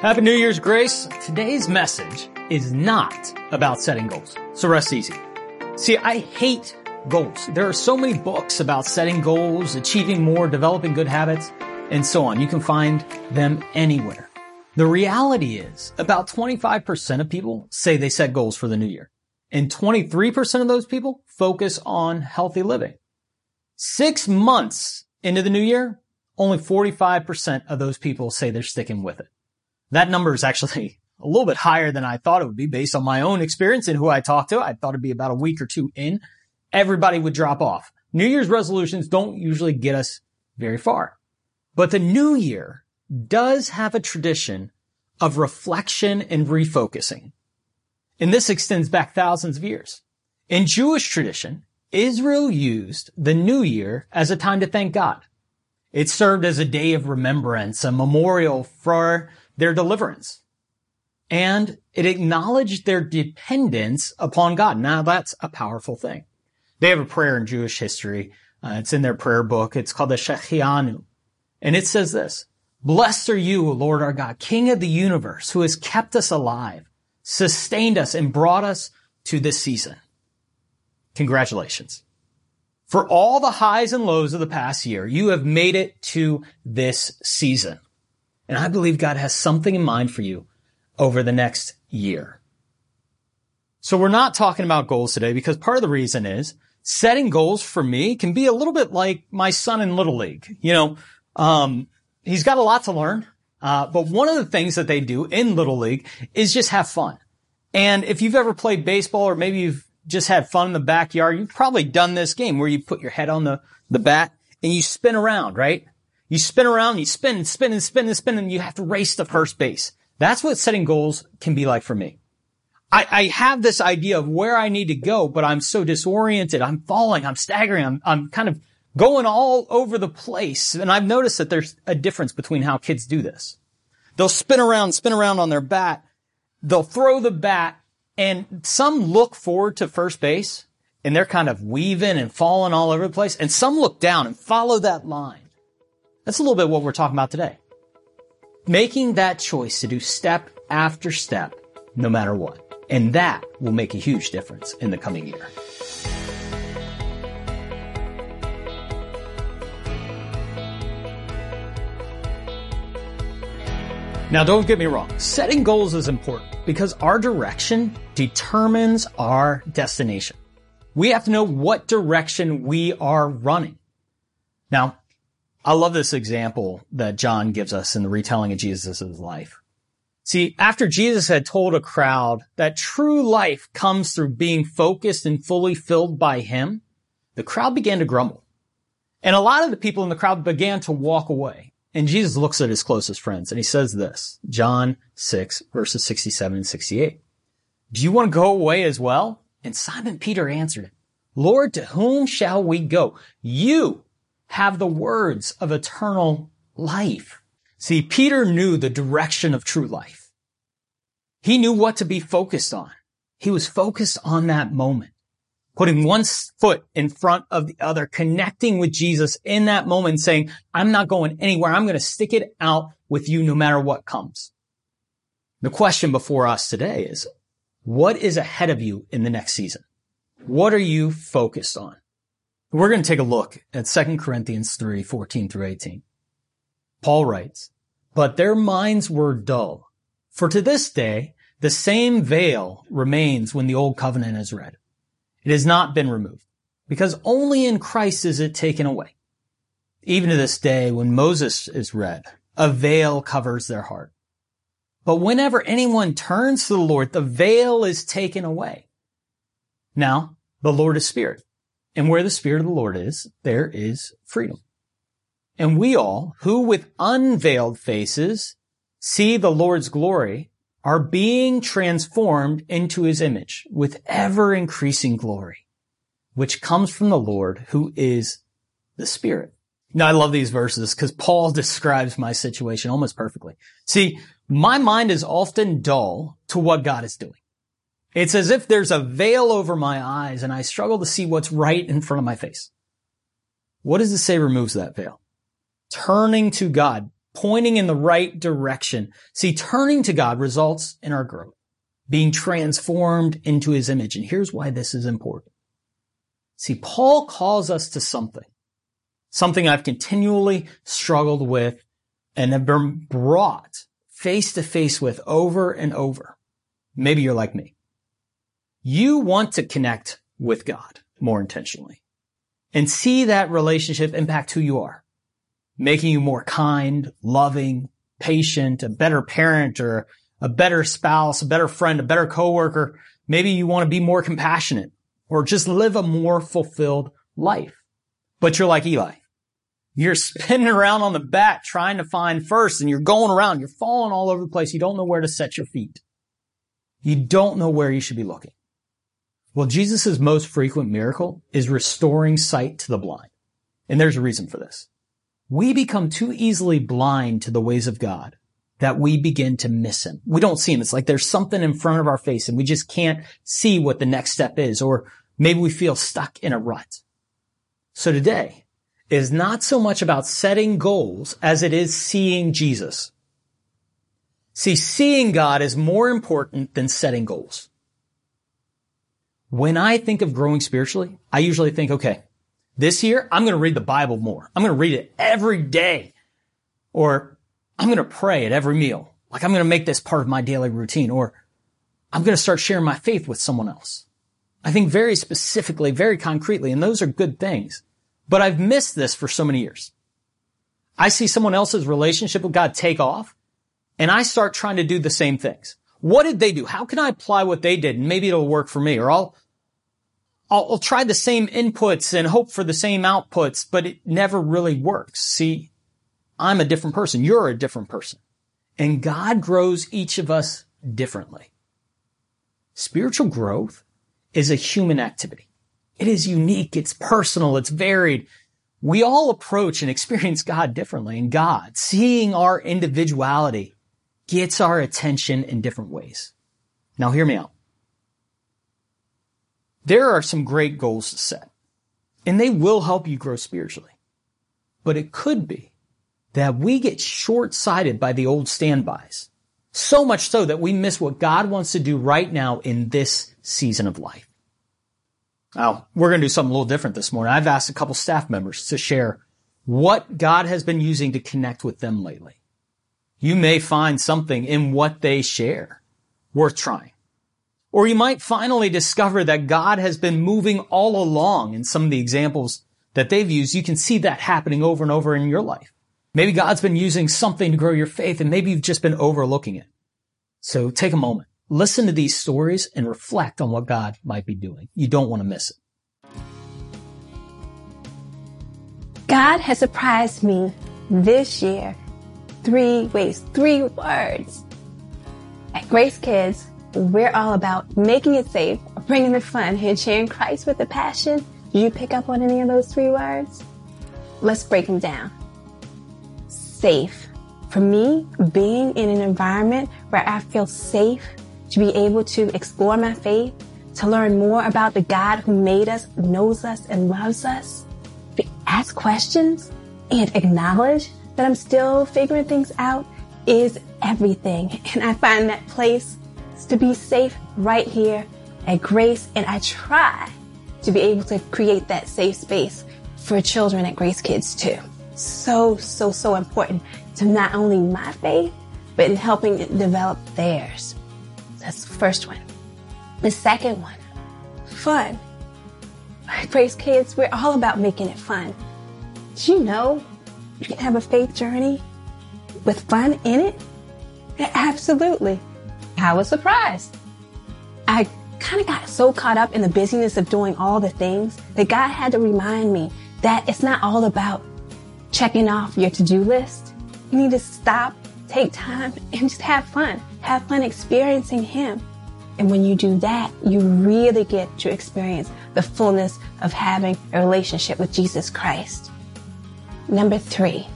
Happy New Year's, Grace. Today's message is not about setting goals. So rest easy. See, I hate goals. There are so many books about setting goals, achieving more, developing good habits, and so on. You can find them anywhere. The reality is about 25% of people say they set goals for the new year. And 23% of those people focus on healthy living. Six months into the new year, only 45% of those people say they're sticking with it. That number is actually a little bit higher than I thought it would be based on my own experience and who I talked to. I thought it'd be about a week or two in. Everybody would drop off. New Year's resolutions don't usually get us very far. But the new year does have a tradition of reflection and refocusing. And this extends back thousands of years. In Jewish tradition, Israel used the new year as a time to thank God. It served as a day of remembrance, a memorial for their deliverance. And it acknowledged their dependence upon God. Now that's a powerful thing. They have a prayer in Jewish history. Uh, it's in their prayer book. It's called the Shehecheyanu. And it says this, Blessed are you, O Lord our God, King of the universe, who has kept us alive, sustained us, and brought us to this season. Congratulations. For all the highs and lows of the past year, you have made it to this season. And I believe God has something in mind for you over the next year. So we're not talking about goals today because part of the reason is setting goals for me can be a little bit like my son in Little League. You know, um, he's got a lot to learn. Uh, but one of the things that they do in Little League is just have fun. And if you've ever played baseball or maybe you've just had fun in the backyard, you've probably done this game where you put your head on the, the bat and you spin around, right? You spin around, you spin and spin and spin and spin and you have to race to first base. That's what setting goals can be like for me. I, I have this idea of where I need to go, but I'm so disoriented. I'm falling. I'm staggering. I'm, I'm kind of going all over the place. And I've noticed that there's a difference between how kids do this. They'll spin around, spin around on their bat. They'll throw the bat and some look forward to first base and they're kind of weaving and falling all over the place. And some look down and follow that line. That's a little bit what we're talking about today. Making that choice to do step after step, no matter what. And that will make a huge difference in the coming year. Now don't get me wrong, setting goals is important because our direction determines our destination. We have to know what direction we are running. Now, I love this example that John gives us in the retelling of Jesus' life. See, after Jesus had told a crowd that true life comes through being focused and fully filled by him, the crowd began to grumble. And a lot of the people in the crowd began to walk away. And Jesus looks at his closest friends and he says this, John 6 verses 67 and 68. Do you want to go away as well? And Simon Peter answered Lord, to whom shall we go? You have the words of eternal life. See, Peter knew the direction of true life. He knew what to be focused on. He was focused on that moment, putting one foot in front of the other, connecting with Jesus in that moment, saying, I'm not going anywhere. I'm going to stick it out with you no matter what comes. The question before us today is, what is ahead of you in the next season? What are you focused on? We're going to take a look at 2 Corinthians 3, 14 through 18. Paul writes, But their minds were dull. For to this day, the same veil remains when the old covenant is read. It has not been removed, because only in Christ is it taken away. Even to this day, when Moses is read, a veil covers their heart. But whenever anyone turns to the Lord, the veil is taken away. Now, the Lord is spirit. And where the Spirit of the Lord is, there is freedom. And we all, who with unveiled faces see the Lord's glory, are being transformed into his image with ever increasing glory, which comes from the Lord who is the Spirit. Now I love these verses because Paul describes my situation almost perfectly. See, my mind is often dull to what God is doing. It's as if there's a veil over my eyes and I struggle to see what's right in front of my face. What does it say removes that veil? Turning to God, pointing in the right direction. See, turning to God results in our growth, being transformed into his image. And here's why this is important. See, Paul calls us to something, something I've continually struggled with and have been brought face to face with over and over. Maybe you're like me. You want to connect with God more intentionally and see that relationship impact who you are, making you more kind, loving, patient, a better parent or a better spouse, a better friend, a better coworker. Maybe you want to be more compassionate or just live a more fulfilled life. But you're like Eli. You're spinning around on the bat trying to find first and you're going around. You're falling all over the place. You don't know where to set your feet. You don't know where you should be looking. Well, Jesus' most frequent miracle is restoring sight to the blind. And there's a reason for this. We become too easily blind to the ways of God that we begin to miss him. We don't see him. It's like there's something in front of our face and we just can't see what the next step is, or maybe we feel stuck in a rut. So today is not so much about setting goals as it is seeing Jesus. See, seeing God is more important than setting goals. When I think of growing spiritually, I usually think, okay, this year I'm going to read the Bible more. I'm going to read it every day. Or I'm going to pray at every meal. Like I'm going to make this part of my daily routine or I'm going to start sharing my faith with someone else. I think very specifically, very concretely, and those are good things. But I've missed this for so many years. I see someone else's relationship with God take off and I start trying to do the same things. What did they do? How can I apply what they did? And maybe it'll work for me or I'll, I'll, I'll try the same inputs and hope for the same outputs, but it never really works. See, I'm a different person. You're a different person. And God grows each of us differently. Spiritual growth is a human activity. It is unique. It's personal. It's varied. We all approach and experience God differently and God, seeing our individuality gets our attention in different ways. Now hear me out. There are some great goals to set and they will help you grow spiritually, but it could be that we get short-sighted by the old standbys. So much so that we miss what God wants to do right now in this season of life. Now, we're going to do something a little different this morning. I've asked a couple staff members to share what God has been using to connect with them lately. You may find something in what they share worth trying. Or you might finally discover that God has been moving all along in some of the examples that they've used. You can see that happening over and over in your life. Maybe God's been using something to grow your faith and maybe you've just been overlooking it. So take a moment, listen to these stories and reflect on what God might be doing. You don't want to miss it. God has surprised me this year three ways, three words. At Grace Kids, we're all about making it safe, bringing the fun, and sharing Christ with a passion. Did you pick up on any of those three words? Let's break them down safe. For me, being in an environment where I feel safe to be able to explore my faith, to learn more about the God who made us, knows us, and loves us, to ask questions and acknowledge that I'm still figuring things out is everything. And I find that place to be safe right here at Grace. And I try to be able to create that safe space for children at Grace Kids too so, so, so important to not only my faith, but in helping develop theirs. That's the first one. The second one, fun. Grace Kids, we're all about making it fun. Do you know you can have a faith journey with fun in it? Absolutely. I was surprised. I kind of got so caught up in the busyness of doing all the things that God had to remind me that it's not all about checking off your to-do list. You need to stop, take time, and just have fun. Have fun experiencing Him. And when you do that, you really get to experience the fullness of having a relationship with Jesus Christ. Number three,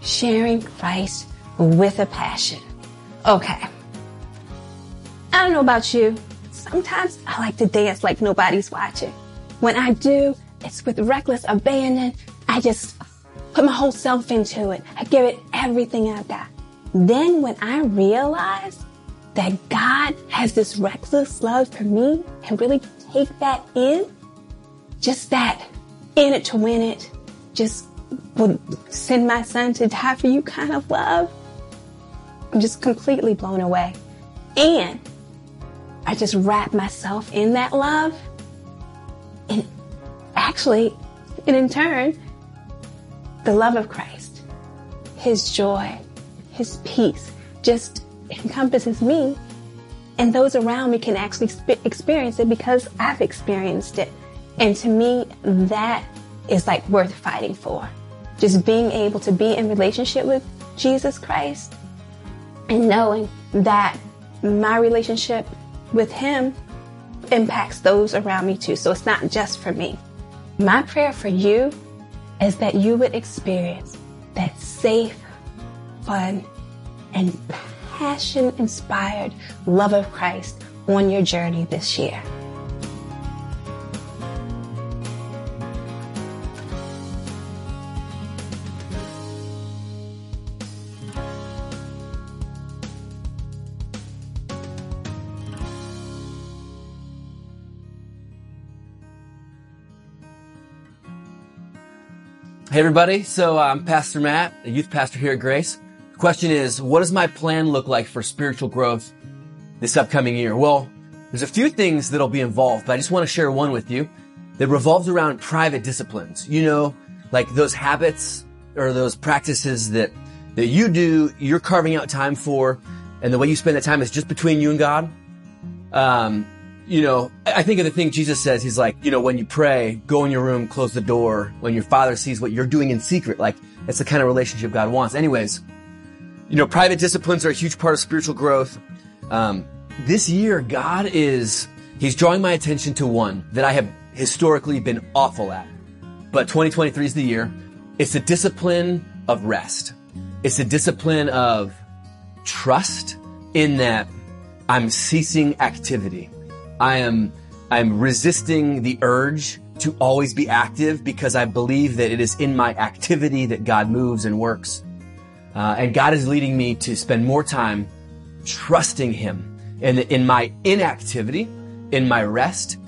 sharing Christ with a passion. Okay. I don't know about you. Sometimes I like to dance like nobody's watching. When I do, it's with reckless abandon. I just put my whole self into it. I give it everything I've got. Then when I realize that God has this reckless love for me and really take that in, just that in it to win it, just would send my son to die for you kind of love. I'm just completely blown away. And I just wrap myself in that love. And actually, and in turn, the love of Christ, his joy, his peace just encompasses me. And those around me can actually experience it because I've experienced it. And to me, that is like worth fighting for. Just being able to be in relationship with Jesus Christ and knowing that my relationship with Him impacts those around me too. So it's not just for me. My prayer for you is that you would experience that safe, fun, and passion inspired love of Christ on your journey this year. Everybody, so I'm Pastor Matt, a youth pastor here at Grace. The question is, what does my plan look like for spiritual growth this upcoming year? Well, there's a few things that'll be involved, but I just want to share one with you that revolves around private disciplines. You know, like those habits or those practices that, that you do, you're carving out time for, and the way you spend that time is just between you and God. Um, you know, I think of the thing Jesus says, he's like, you know, when you pray, go in your room, close the door, when your father sees what you're doing in secret, like, that's the kind of relationship God wants. Anyways, you know, private disciplines are a huge part of spiritual growth. Um, this year, God is, he's drawing my attention to one that I have historically been awful at. But 2023 is the year. It's a discipline of rest. It's a discipline of trust in that I'm ceasing activity. I am, I'm resisting the urge to always be active because I believe that it is in my activity that God moves and works. Uh, and God is leading me to spend more time trusting Him. And in my inactivity, in my rest,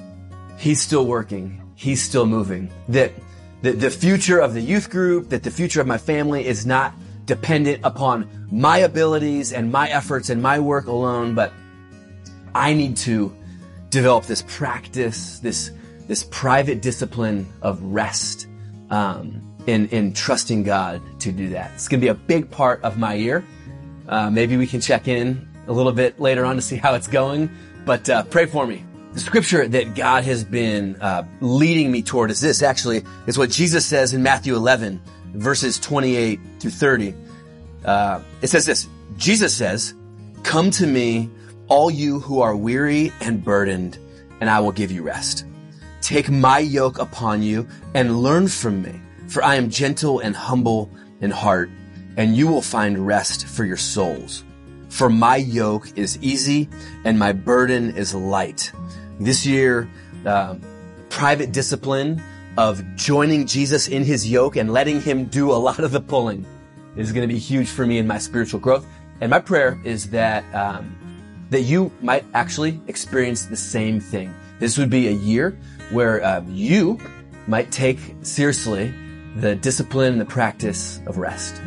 He's still working. He's still moving. That, that the future of the youth group, that the future of my family is not dependent upon my abilities and my efforts and my work alone, but I need to develop this practice, this this private discipline of rest, um, in in trusting God to do that. It's going to be a big part of my year. Uh, maybe we can check in a little bit later on to see how it's going. But uh, pray for me. The scripture that God has been uh, leading me toward is this. Actually, is what Jesus says in Matthew 11, verses 28 through 30. Uh, it says this. Jesus says, "Come to me." All you who are weary and burdened, and I will give you rest. Take my yoke upon you and learn from me, for I am gentle and humble in heart, and you will find rest for your souls. For my yoke is easy and my burden is light. This year, uh, private discipline of joining Jesus in his yoke and letting him do a lot of the pulling is going to be huge for me in my spiritual growth. And my prayer is that um, that you might actually experience the same thing. This would be a year where uh, you might take seriously the discipline and the practice of rest.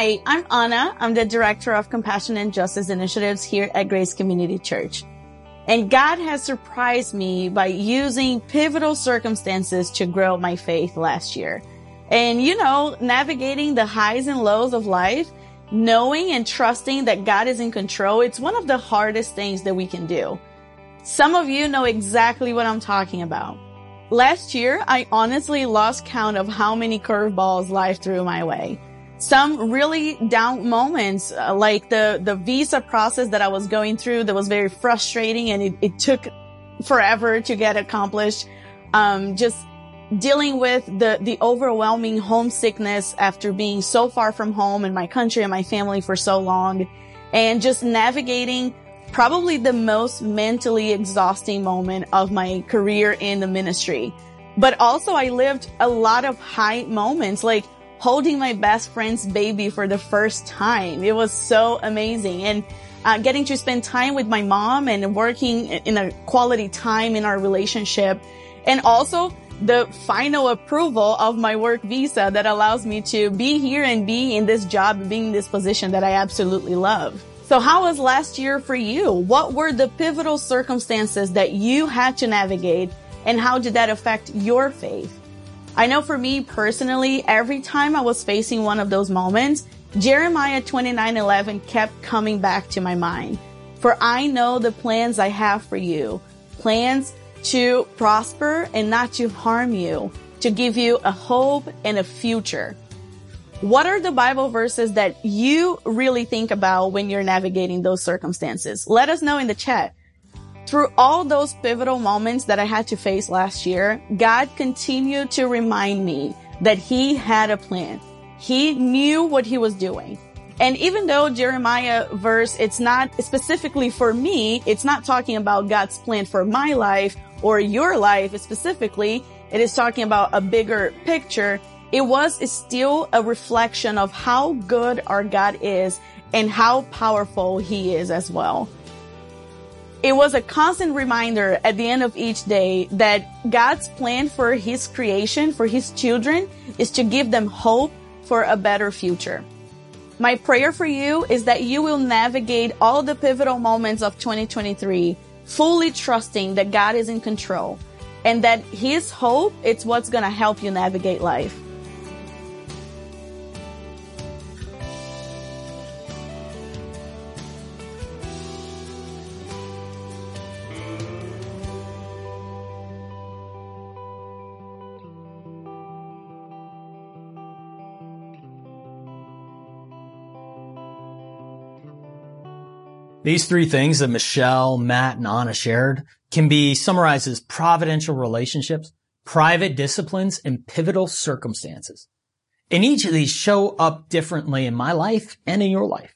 Hi, I'm Anna. I'm the Director of Compassion and Justice Initiatives here at Grace Community Church. And God has surprised me by using pivotal circumstances to grow my faith last year. And you know, navigating the highs and lows of life, knowing and trusting that God is in control, it's one of the hardest things that we can do. Some of you know exactly what I'm talking about. Last year, I honestly lost count of how many curveballs life threw my way. Some really down moments, uh, like the, the visa process that I was going through that was very frustrating and it, it took forever to get accomplished. Um, just dealing with the, the overwhelming homesickness after being so far from home and my country and my family for so long and just navigating probably the most mentally exhausting moment of my career in the ministry. But also I lived a lot of high moments, like holding my best friend's baby for the first time. It was so amazing. And uh, getting to spend time with my mom and working in a quality time in our relationship. And also the final approval of my work visa that allows me to be here and be in this job, being in this position that I absolutely love. So how was last year for you? What were the pivotal circumstances that you had to navigate and how did that affect your faith? I know for me personally, every time I was facing one of those moments, Jeremiah 29:11 kept coming back to my mind. For I know the plans I have for you, plans to prosper and not to harm you, to give you a hope and a future. What are the Bible verses that you really think about when you're navigating those circumstances? Let us know in the chat. Through all those pivotal moments that I had to face last year, God continued to remind me that He had a plan. He knew what He was doing. And even though Jeremiah verse, it's not specifically for me, it's not talking about God's plan for my life or your life specifically. It is talking about a bigger picture it was still a reflection of how good our God is and how powerful he is as well. It was a constant reminder at the end of each day that God's plan for his creation, for his children, is to give them hope for a better future. My prayer for you is that you will navigate all the pivotal moments of 2023 fully trusting that God is in control and that his hope is what's going to help you navigate life. These three things that Michelle, Matt, and Anna shared can be summarized as providential relationships, private disciplines, and pivotal circumstances. And each of these show up differently in my life and in your life.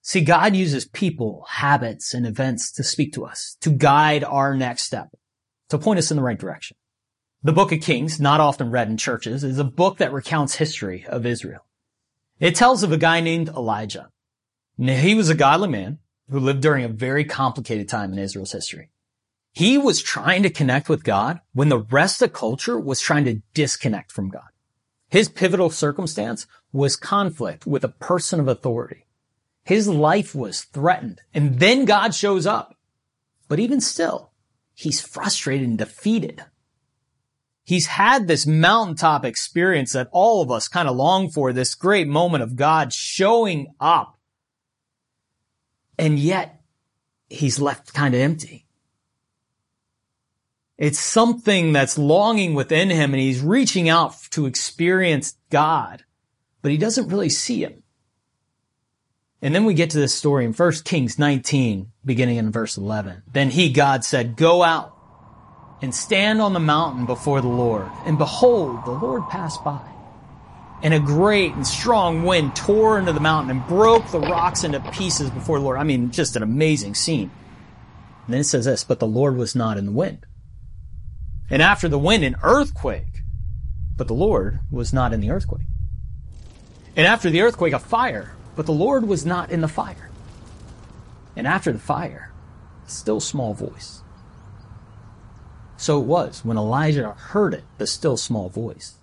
See, God uses people, habits, and events to speak to us, to guide our next step, to point us in the right direction. The book of Kings, not often read in churches, is a book that recounts history of Israel. It tells of a guy named Elijah. Now, he was a godly man who lived during a very complicated time in Israel's history. He was trying to connect with God when the rest of culture was trying to disconnect from God. His pivotal circumstance was conflict with a person of authority. His life was threatened and then God shows up. But even still, he's frustrated and defeated. He's had this mountaintop experience that all of us kind of long for, this great moment of God showing up and yet he's left kind of empty. It's something that's longing within him and he's reaching out to experience God, but he doesn't really see him. And then we get to this story in 1 Kings 19, beginning in verse 11. Then he, God said, go out and stand on the mountain before the Lord. And behold, the Lord passed by and a great and strong wind tore into the mountain and broke the rocks into pieces before the Lord. I mean, just an amazing scene. And then it says this, but the Lord was not in the wind. And after the wind, an earthquake, but the Lord was not in the earthquake. And after the earthquake, a fire, but the Lord was not in the fire. And after the fire, a still small voice. So it was when Elijah heard it, the still small voice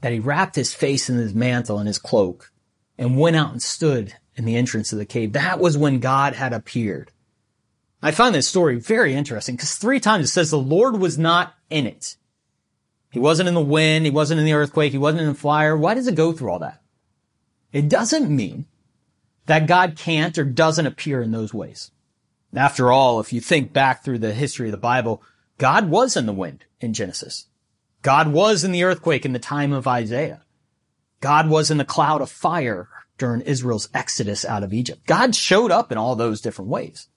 that he wrapped his face in his mantle and his cloak and went out and stood in the entrance of the cave. That was when God had appeared. I find this story very interesting because three times it says the Lord was not in it. He wasn't in the wind. He wasn't in the earthquake. He wasn't in the fire. Why does it go through all that? It doesn't mean that God can't or doesn't appear in those ways. After all, if you think back through the history of the Bible, God was in the wind in Genesis. God was in the earthquake in the time of Isaiah. God was in the cloud of fire during Israel's exodus out of Egypt. God showed up in all those different ways.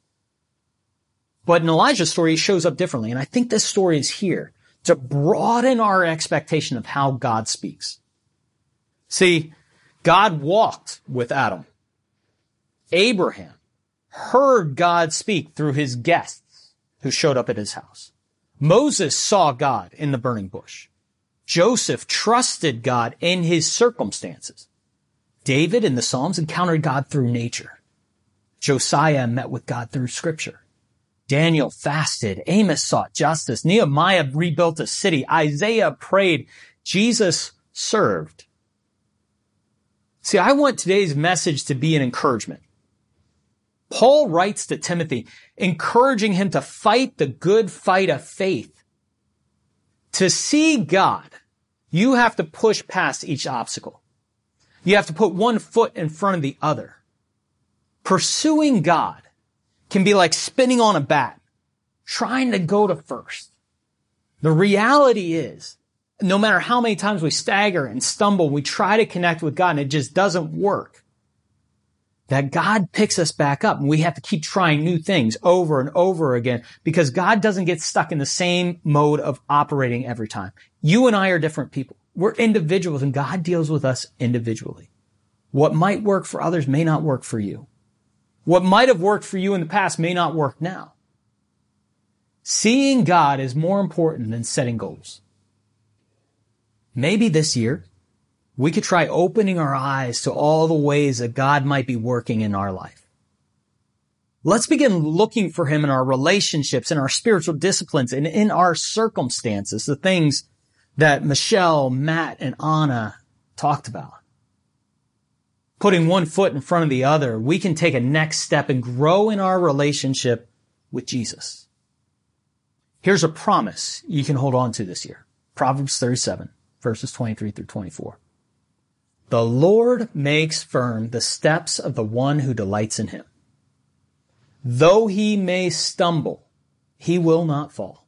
But in Elijah's story, he shows up differently. And I think this story is here to broaden our expectation of how God speaks. See, God walked with Adam. Abraham heard God speak through his guests who showed up at his house. Moses saw God in the burning bush. Joseph trusted God in his circumstances. David in the Psalms encountered God through nature. Josiah met with God through scripture. Daniel fasted. Amos sought justice. Nehemiah rebuilt a city. Isaiah prayed. Jesus served. See, I want today's message to be an encouragement. Paul writes to Timothy, encouraging him to fight the good fight of faith. To see God, you have to push past each obstacle. You have to put one foot in front of the other. Pursuing God can be like spinning on a bat, trying to go to first. The reality is, no matter how many times we stagger and stumble, we try to connect with God and it just doesn't work. That God picks us back up and we have to keep trying new things over and over again because God doesn't get stuck in the same mode of operating every time. You and I are different people. We're individuals and God deals with us individually. What might work for others may not work for you. What might have worked for you in the past may not work now. Seeing God is more important than setting goals. Maybe this year, we could try opening our eyes to all the ways that God might be working in our life. Let's begin looking for Him in our relationships, in our spiritual disciplines, and in our circumstances, the things that Michelle, Matt, and Anna talked about. Putting one foot in front of the other, we can take a next step and grow in our relationship with Jesus. Here's a promise you can hold on to this year. Proverbs 37 verses 23 through 24. The Lord makes firm the steps of the one who delights in him. Though he may stumble, he will not fall.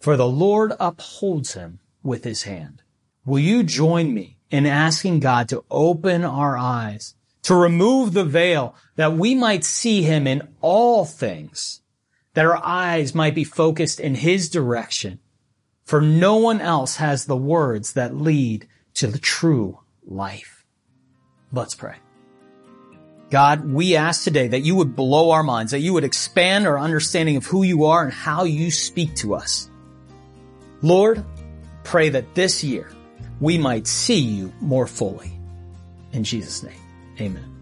For the Lord upholds him with his hand. Will you join me in asking God to open our eyes, to remove the veil that we might see him in all things, that our eyes might be focused in his direction for no one else has the words that lead to the true life. Let's pray. God, we ask today that you would blow our minds, that you would expand our understanding of who you are and how you speak to us. Lord, pray that this year we might see you more fully. In Jesus' name, amen.